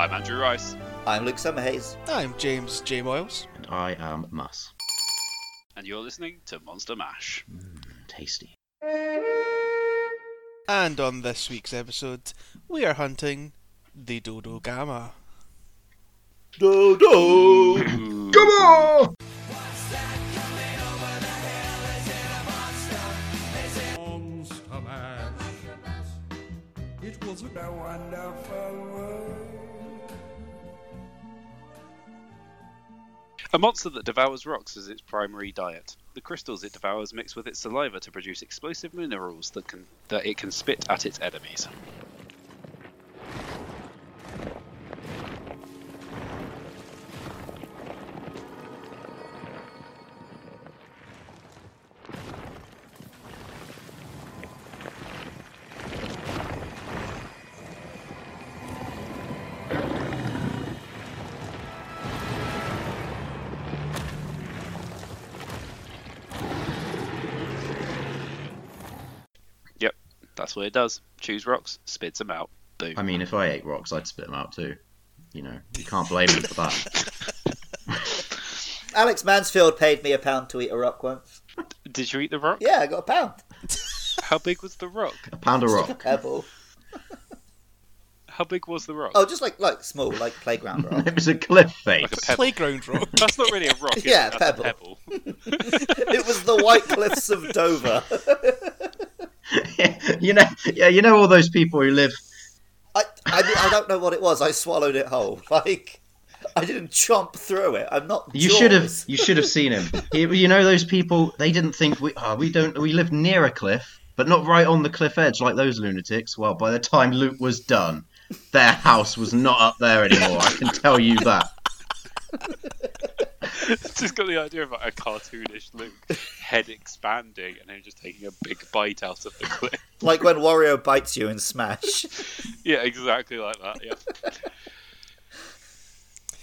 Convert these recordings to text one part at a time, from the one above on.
I'm Andrew Rice, I'm Luke Summerhays. I'm James J. Miles. And I am Mus. and you're listening to Monster Mash. Mm, tasty. And on this week's episode, we are hunting the Dodogama. Dodo! Come on! Monster Mash. It was a wonderful world. A monster that devours rocks as its primary diet. The crystals it devours mix with its saliva to produce explosive minerals that can that it can spit at its enemies. That's what it does. Choose rocks, spits them out. Boom. I mean, if I ate rocks, I'd spit them out too. You know, you can't blame me for that. Alex Mansfield paid me a pound to eat a rock once. Did you eat the rock? Yeah, I got a pound. How big was the rock? A pound of rock. Pebble. How big was the rock? Oh, just like like small, like playground rock. It was a cliff face. Like a pebble. Playground rock. That's not really a rock. Is Yeah, it? That's pebble. A pebble. it was the White Cliffs of Dover. you know, yeah, you know all those people who live. I, I I don't know what it was. I swallowed it whole. Like I didn't chomp through it. I'm not. You should have. You should have seen him. You know those people. They didn't think we. Oh, we don't. We live near a cliff, but not right on the cliff edge like those lunatics. Well, by the time Luke was done, their house was not up there anymore. I can tell you that. just got the idea of like a cartoonish Luke, head expanding, and then just taking a big bite out of the cliff. Like when Wario bites you in Smash. Yeah, exactly like that. Yeah.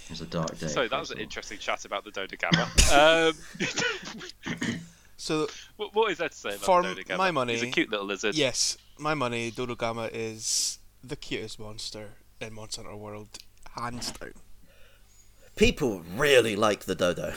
It was a dark day. So that was an interesting chat about the Dodogama. Um, So, what, what is that to say about For the Gamma? my money- he's a cute little lizard. yes, my money, Dodo Gamma is the cutest monster in Monster Hunter World, hands down. People really like the dodo.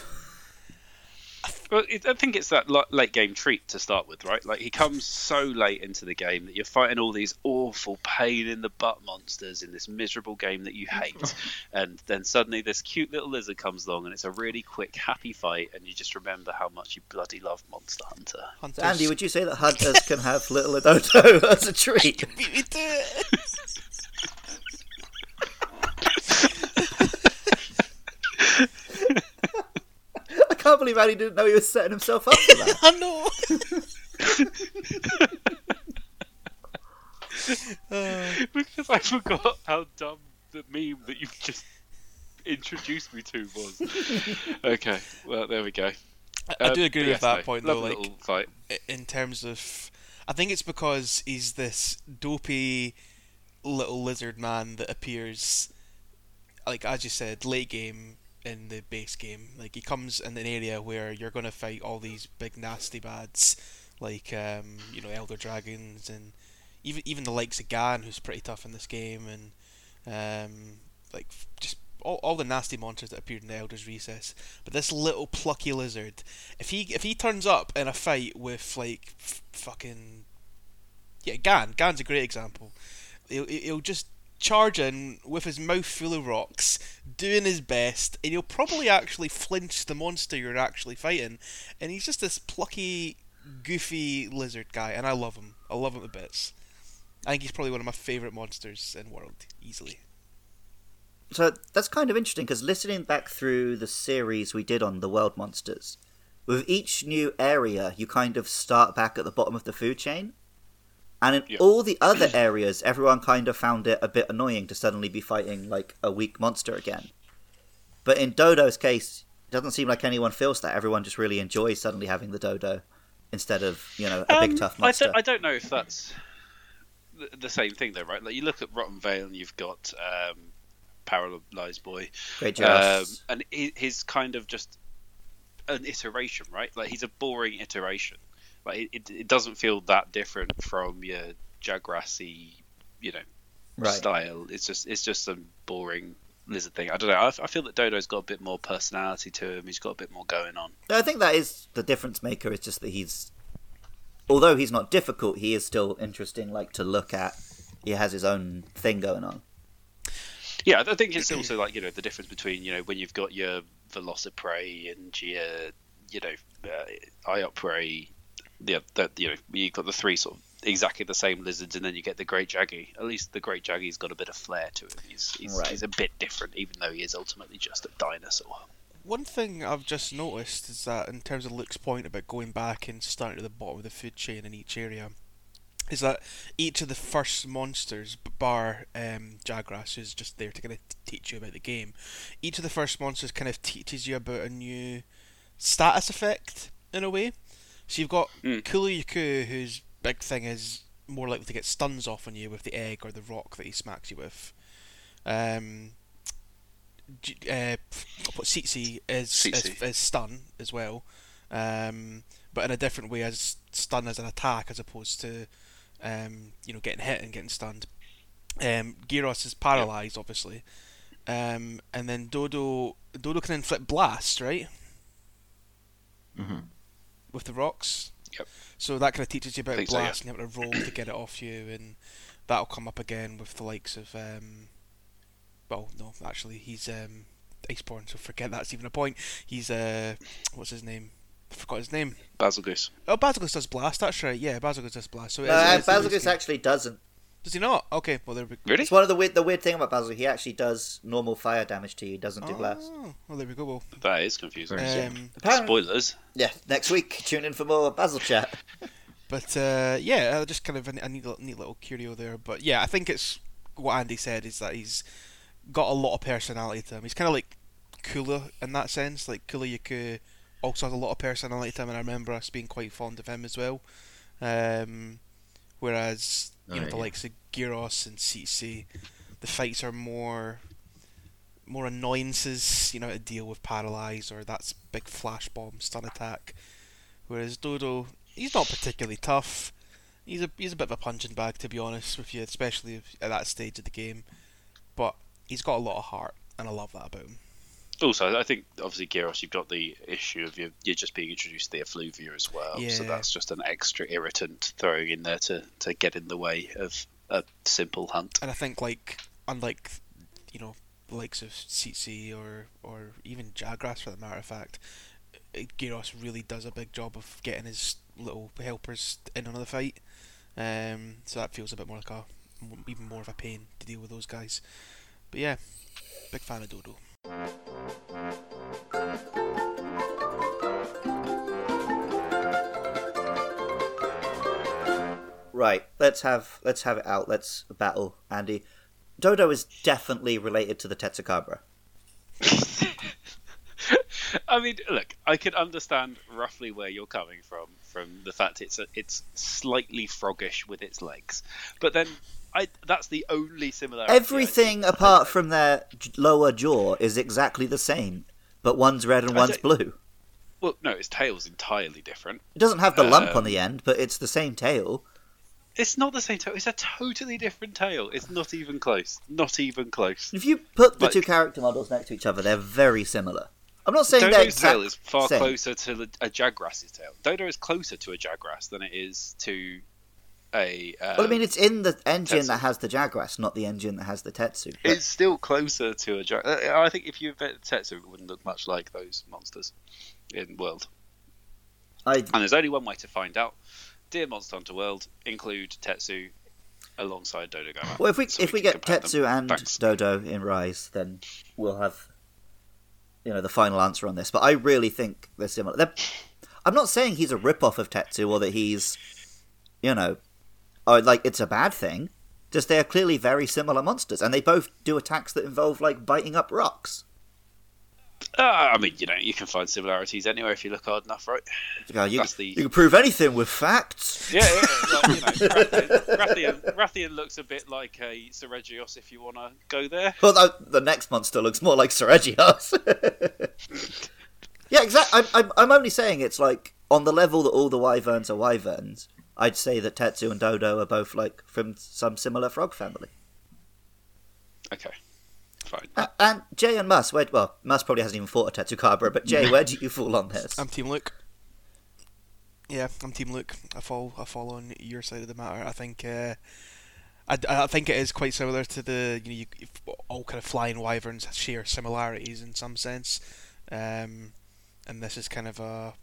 Well, I think it's that late game treat to start with, right? Like he comes so late into the game that you're fighting all these awful pain in the butt monsters in this miserable game that you hate, and then suddenly this cute little lizard comes along and it's a really quick, happy fight, and you just remember how much you bloody love Monster Hunter. Hunters. Andy, would you say that hunters can have little dodo as a treat? beat me to it? I can't believe Andy didn't know he was setting himself up for that. I know. Uh, because I forgot how dumb the meme that you've just introduced me to was. okay, well there we go. I, I do Um, agree with yes, that no, point, though. Like, fight. in terms of I think it's because he's this dopey little lizard man that appears like as you said late game in the base game like he comes in an area where you're going to fight all these big nasty bads like um, you know elder dragons and even even the likes of Gan who's pretty tough in this game and um, like just all, all the nasty monsters that appeared in the Elder's Recess. But this little plucky lizard, if he if he turns up in a fight with like f- fucking yeah, Gan. Gan's a great example. He'll, he'll just charge in with his mouth full of rocks, doing his best, and he'll probably actually flinch the monster you're actually fighting. And he's just this plucky, goofy lizard guy, and I love him. I love him to bits. I think he's probably one of my favourite monsters in world, easily. So that's kind of interesting because listening back through the series we did on the world monsters, with each new area, you kind of start back at the bottom of the food chain. And in Yeah. all the other areas, everyone kind of found it a bit annoying to suddenly be fighting like a weak monster again. But in Dodo's case, it doesn't seem like anyone feels that. Everyone just really enjoys suddenly having the Dodo instead of, you know, a big Um, tough I monster. don't, I don't know if that's the, the same thing though, right? Like you look at Rotten Vale and you've got um, Paralyzed Boy, Great um, and he, he's kind of just an iteration, right? Like he's a boring iteration. Like it, it, it doesn't feel that different from your Jagrassy, you know, Right. style. It's just it's just some boring lizard thing. I don't know. I, I feel that Dodo's got a bit more personality to him. He's got a bit more going on. I think that is the difference maker. It's just that he's, although he's not difficult, he is still interesting. Like to look at. He has his own thing going on. Yeah, I think it's also like you know the difference between you know when you've got your Velociprey and your you know uh, Ioprey, the, the you know you've got the three sort of exactly the same lizards, and then you get the Great Jaggi. At least the Great Jaggi's got a bit of flair to him. He's he's, Right. he's a bit different, even though he is ultimately just a dinosaur. One thing I've just noticed is that in terms of Luke's point about going back and starting at the bottom of the food chain in each area, is that each of the first monsters, bar um, Jagras, who's just there to kind of teach you about the game, each of the first monsters kind of teaches you about a new status effect in a way. So you've got Mm. Kulu whose big thing is more likely to get stuns off on you with the egg or the rock that he smacks you with. Um, G- uh, what Tzitzi is, is Tzitzi. is stun as well, um, but in a different way as stun as an attack as opposed to um, you know getting hit and getting stunned. Um, Girros is paralyzed, obviously, um, and then Dodo Dodo can inflict blast, right? Mhm. With the rocks. Yep. So that kind of teaches you about Think so, yeah. blast and you have to roll to get it off you, and that'll come up again with the likes of. Um, well, no, actually, he's um, Iceborne, so forget that's even a point. He's uh, what's his name? I forgot his name. Bazelgeuse. Oh, Basilisk does blast. That's right. Yeah, Basilisk does blast. So it is- Uh, it is- it is Basilisk actually doesn't. Does he not? Okay, well there we go. Really? It's one of the weird. The weird thing about Basil, he actually does normal fire damage to you. He doesn't do blast. Oh, well there we go. Well, That is confusing. Um, Apparently, Spoilers. yeah. Next week, tune in for more Basil chat. But uh, yeah, uh, just kind of a, a neat, little- neat little curio there. But yeah, I think it's what Andy said is that he's got a lot of personality to him. He's kind of like Kulu in that sense. Like Kulu-Ya-Ku also has a lot of personality to him, and I remember us being quite fond of him as well. Um, whereas you Oh, know the yeah. likes of Girros and Tzitzi, the fights are more more annoyances. You know, to deal with paralyze or that's big flash bomb stun attack. Whereas Dodo, he's not particularly tough. He's a he's a bit of a punching bag to be honest with you, especially at that stage of the game. But he's got a lot of heart, and I love that about him. Also, I think obviously Girros, you've got the issue of you you're just being introduced to the effluvia as well, so that's just an extra irritant throwing in there to, to get in the way of a simple hunt. And I think like unlike you know the likes of Tzitzi or or even Jagras for the matter of fact, uh, Girros really does a big job of getting his little helpers in on the fight. Um, so that feels a bit more like a even more of a pain to deal with those guys. But yeah, big fan of Dodo. Right. Let's have let's have it out. Let's battle Andy. Dodo is definitely related to the Tetsucabra. I mean, look, I can understand roughly where you're coming from, from the fact it's a, it's slightly froggish with its legs, but then I that's the only similarity. Everything apart from their lower jaw is exactly the same, but one's red and one's blue. Well, no, its tail's entirely different. It doesn't have the lump on Um, the end, but it's the same tail. It's not the same tail. It's a totally different tail. It's not even close. Not even close. If you put the Like- two character models next to each other, they're very similar. I'm not saying Dodo's exact tail is far same. closer to a Jagras's tail. Dodo is closer to a Jagras than it is to a. Um, Well, I mean, it's in the engine Tetsu. that has the Jagras, not the engine that has the Tetsu. But It's still closer to a Jag. uh, I think if you invented Tetsu, it wouldn't look much like those monsters in World. I, And there's only one way to find out. Dear Monster Hunter World, include Tetsu alongside Dodogama. well, if we so if we can get compare them. Tetsu and Thanks. Dodo in Rise, then we'll have you know the final answer on this. But I really think they're similar. They're, I'm not saying he's a rip-off of Tetsu or that he's you know or like it's a bad thing. Just they are clearly very similar monsters, and they both do attacks that involve like biting up rocks. Uh, I mean, you know, you can find similarities anywhere if you look hard enough, right? You, you, the- you can prove anything with facts. Yeah, yeah. Like, you know, Rathian, Rathian, Rathian looks a bit like a Seregios if you want to go there. Well, the, the next monster looks more like Seregios. yeah, exactly. I'm, I'm, I'm only saying it's like on the level that all the wyverns are wyverns. I'd say that Tetsu and Dodo are both like from some similar frog family. Okay, fine. Uh, and Jay and Mus, where, well, Mus probably hasn't even fought a Tetsucabra, but Jay, where do you fall on this? I'm Team Luke. Yeah, I'm Team Luke. I fall. I fall on your side of the matter. I think. Uh, I, I think it is quite similar to the you know you, all kind of flying wyverns share similarities in some sense, um, and this is kind of a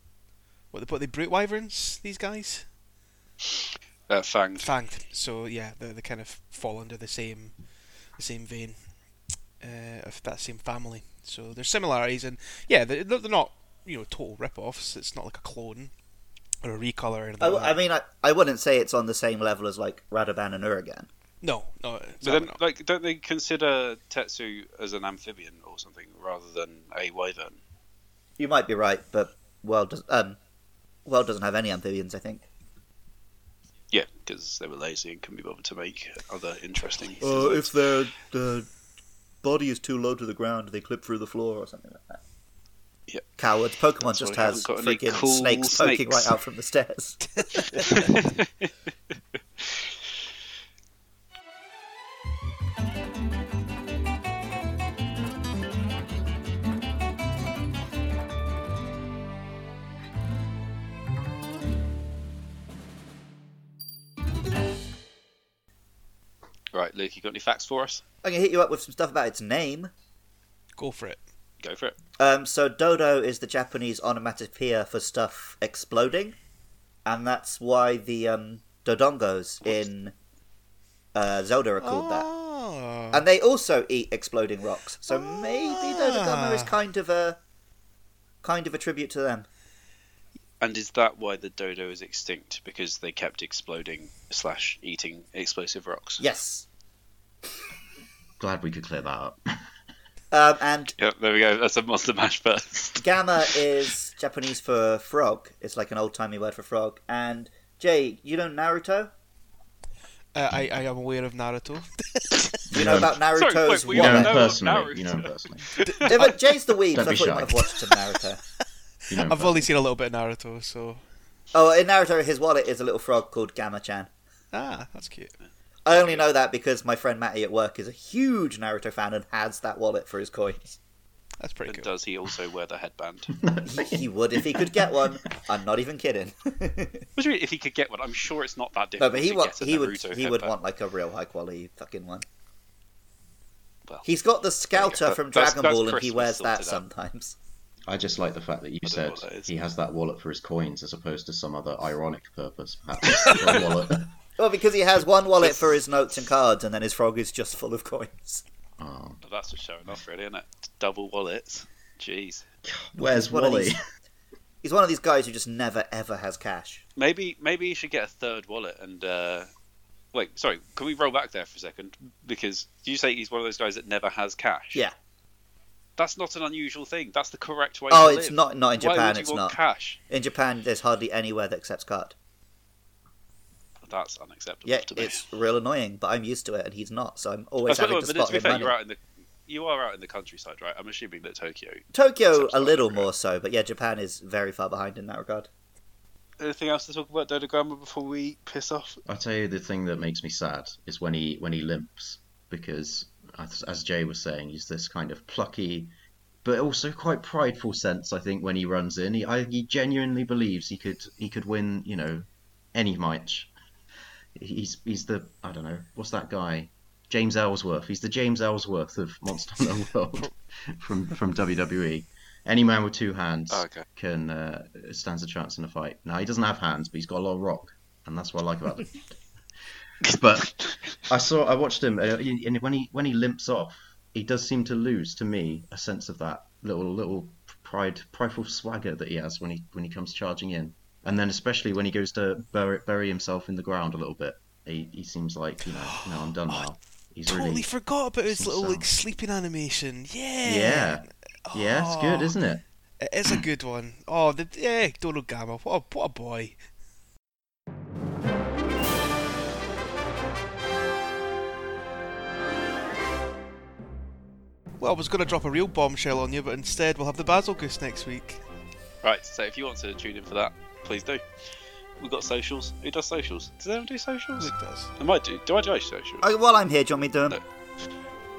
what they what the brute wyverns these guys Uh, fanged. fanged. So yeah, they they kind of fall under the same the same vein uh, of that same family. So there's similarities, and yeah, they're, they're not you know total rip-offs. It's not like a clone or a recolor or anything. I, like I mean, I, I wouldn't say it's on the same level as like Radobaan and Uragaan. no, no. But then, not. like, don't they consider Tetsu as an amphibian or something rather than a wyvern? You might be right, but World does um, World doesn't have any amphibians. I think. Yeah, because they were lazy and couldn't be bothered to make other interesting. Uh, if their the body is too low to the ground, they clip through the floor or something like that. Yep. Cowards. Pokemon That's just has haven't got any freaking cool snakes poking right out from the stairs. right, Luke, you got any facts for us? I'm gonna hit you up with some stuff about its name. Go for it. Go for it. Um, so dodo is the Japanese onomatopoeia for stuff exploding, and that's why the um, dodongos in uh, Zelda are called that. Oh. And they also eat exploding rocks, so maybe Dodogama is Ah. kind of a kind of a tribute to them. And is that why the dodo is extinct? Because they kept exploding slash eating explosive rocks. Yes. Glad we could clear that up. Um, and Yep, there we go. That's a monster mash burst. Gamma is Japanese for frog. It's like an old timey word for frog. And Jay, you know Naruto? Uh, I, I am aware of Naruto. You know about Sorry, Naruto's wait, we You know him personally. You know him Naruto. personally. Yeah, but Jay's the weeb, so Don't I be thought you shy. might have watched some Naruto. You know I've only seen a little bit of Naruto, so Oh, in Naruto, his wallet is a little frog called Gamma-chan. ah, that's cute. I only know that because my friend Matty at work is a huge Naruto fan and has that wallet for his coins. That's pretty And cool. does he also wear the headband? He, he would if he could get one. I'm not even kidding. What do you mean if he could get one? I'm sure it's not that difficult. no, difficult but he to wa- get a he would Naruto he would want like a real high quality fucking one. Well, He's got the Scouter That- from that's- Dragon that's Ball and he wears that sorted out. sometimes. I just like the fact that you I said know what that is. he has that wallet for his coins as opposed to some other ironic purpose, perhaps. wallet. Well, because he has one wallet for his notes and cards, and then his frog is just full of coins. Oh. that's just showing off, really, isn't it? Double wallets. Jeez. Where's One of Wally? these- He's one of these guys who just never ever has cash. Maybe maybe you should get a third wallet and. Uh... Wait, sorry. Can we roll back there for a second? Because do you say he's one of those guys that never has cash? Yeah. That's not an unusual thing. That's the correct way. Oh, to it's live. not not in Japan. Why Japan. would you It's want not. cash. In Japan, there's hardly anywhere that accepts card. That's unacceptable Yeah, to me. it's real annoying, but I'm used to it, and he's not. So I'm always That's what- having to but spot to be him fair, money. you're out in the you are out in the countryside, right? I'm assuming that Tokyo. Tokyo a little more so, but yeah, Japan is very far behind in that regard. Anything else to talk about Dodogama before we piss off? I tell you, the thing that makes me sad is when he when he limps, because as, as Jay was saying, he's this kind of plucky, but also quite prideful sense. I think when he runs in, he I, he genuinely believes he could he could win, you know, any match. He's he's the I don't know what's that guy, James Ellsworth. He's the James Ellsworth of Monster Hunter World from from WWE. Any man with two hands Oh, okay. can uh, stands a chance in a fight. Now he doesn't have hands, but he's got a lot of rock, and that's what I like about him. but I saw, I watched him, uh, and when he when he limps off, he does seem to lose to me a sense of that little little pride, prideful swagger that he has when he when he comes charging in, and then especially when he goes to bury, bury himself in the ground a little bit, he, he seems like you know, no, I'm done now. He's Totally really, forgot about his little so- like sleeping animation. Yeah. yeah, yeah, it's good, Oh, isn't it? It is a good one. Oh, the yeah, Dodogama. What a, what a boy. Well, I was going to drop a real bombshell on you, but instead we'll have the Bazelgeuse next week. Right, so if you want to tune in for that, please do. We've got socials. Who does socials? Does anyone do socials? Luke does. I might do. Do I do socials? Oh, while I'm here, do you want me to do them? No.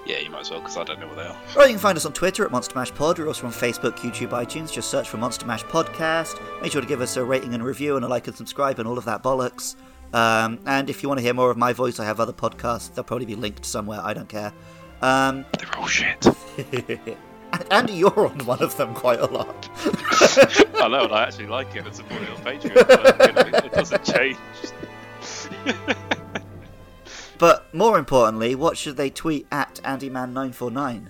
Yeah, you might as well because I don't know what they are. Or you can find us on Twitter at Monster Mash Pod. We're also on Facebook, YouTube, iTunes. Just search for Monster Mash Podcast. Make sure to give us a rating and review and a like and subscribe and all of that bollocks. Um, and if you want to hear more of my voice, I have other podcasts. They'll probably be linked somewhere. I don't care. Um, They're all shit. and Andy, you're on one of them quite a lot. I know, and I actually like it and support it on Patreon. But, you know, it doesn't change. But more importantly, what should they tweet at AndyMan949?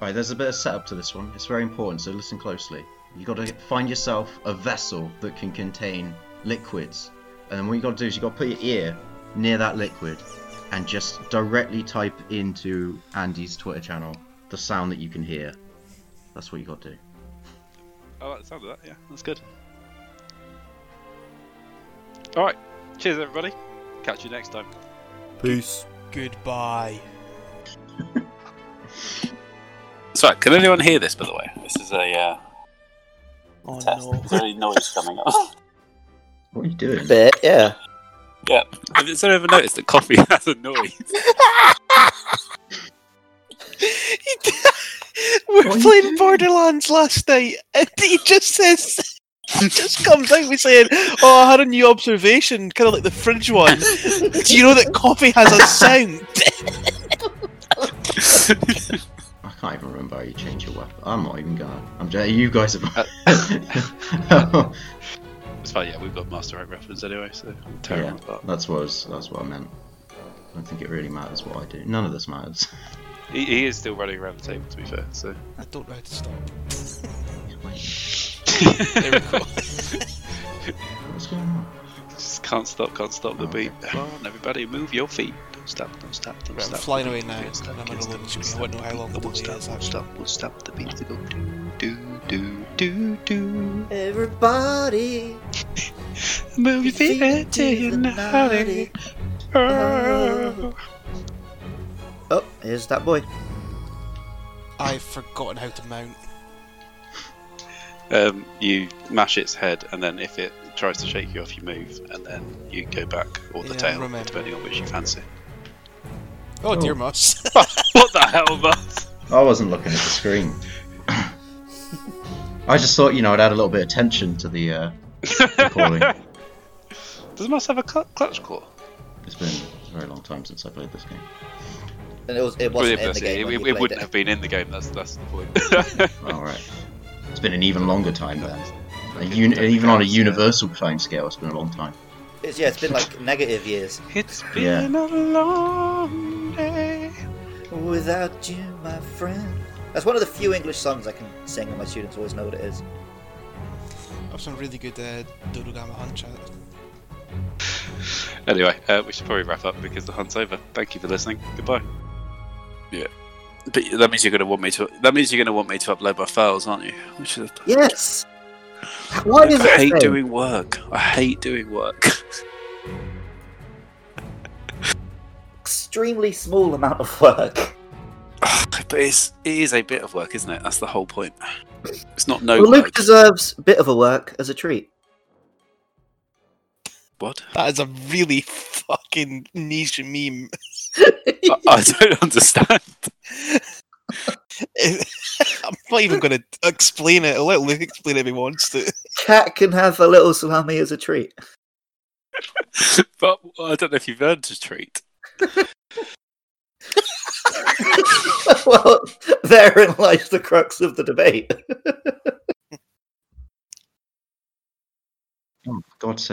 Alright, there's a bit of setup to this one. It's very important, so listen closely. You've got to find yourself a vessel that can contain liquids, and then what you've got to do is you've got to put your ear near that liquid and just directly type into Andy's Twitter channel the sound that you can hear. That's what you got to do. I like the sound of that. Yeah, that's good. All right. Cheers, everybody. Catch you next time. Peace. Goodbye. Sorry, can anyone hear this? By the way, this is a uh, Oh test. no. There's any noise coming up. What are you doing? Bit, yeah. Yeah. Have you ever noticed that coffee has a noise? we were What are you playing? Borderlands last night, and he just says, he just comes out with saying, "Oh, I had a new observation, kind of like the fridge one. Do you know that coffee has a sound?" I can't even remember how you change your weapon. I'm not even gonna. I'm just, you guys have. Uh, It's fine. Yeah, we've got Master Race reference anyway, so terrible yeah, that's what I was, that's what I meant. I don't think it really matters what I do. None of this matters. He, he is still running around the table, to be fair. So. I don't know how to stop. There we go. What's going on? Just can't stop, can't stop the oh, Okay. beat. Come on, everybody, move your feet. Don't stop, don't stop, don't Right, I'm stop. flying away now, Can't stop, I'm can't on a stop, load can't. I won't know how long the Won't delay stop, is, won't stop, won't stop the beat to go do, do, do, do, do. Everybody. Move your feet until you're naughty. Oh. Oh, here's that boy. I've forgotten how to mount. Um, you mash its head, and then if it tries to shake you off, you move, and then you go back, or the Yeah, tail, remember. depending on which you fancy. Oh, dear mouse. what the hell, Buzz? I wasn't looking at the screen. I just thought, you know, I'd add a little bit of tension to the uh, recording. Does Mouse have a cl- clutch claw? It's been a very long time since I played this game. And it, was, it wasn't yeah, in the game. it, it, it wouldn't it. have been in the game. That's that's the point. Alright. It's been an even longer time then. A uni- even on a universal time scale, it's been a long time. It's, yeah, it's been like negative years. it's been Yeah. a long day. Without you, my friend. That's one of the few English songs I can sing, and my students always know what it is. I've some really good uh, Dodogama Hunt chat. Anyway, uh, we should probably wrap up because the hunt's over. Thank you for listening. Goodbye. Yeah. But that means you're going to want me to. That means you're going to want me to upload my files, aren't you? Which is. Yes. Why is I it? hate thing? doing work. I hate doing work. extremely small amount of work. But it's it is a bit of work, isn't it? That's the whole point. It's not no well, Luke work. deserves a bit of a work as a treat. What? That is a really fucking niche meme. I, I don't understand. I'm not even going to explain it. I'll let Luke explain it if he wants to. Cat can have a little salami as a treat. But I don't know if you've earned a treat. well, therein lies the crux of the debate. Oh, God's sake.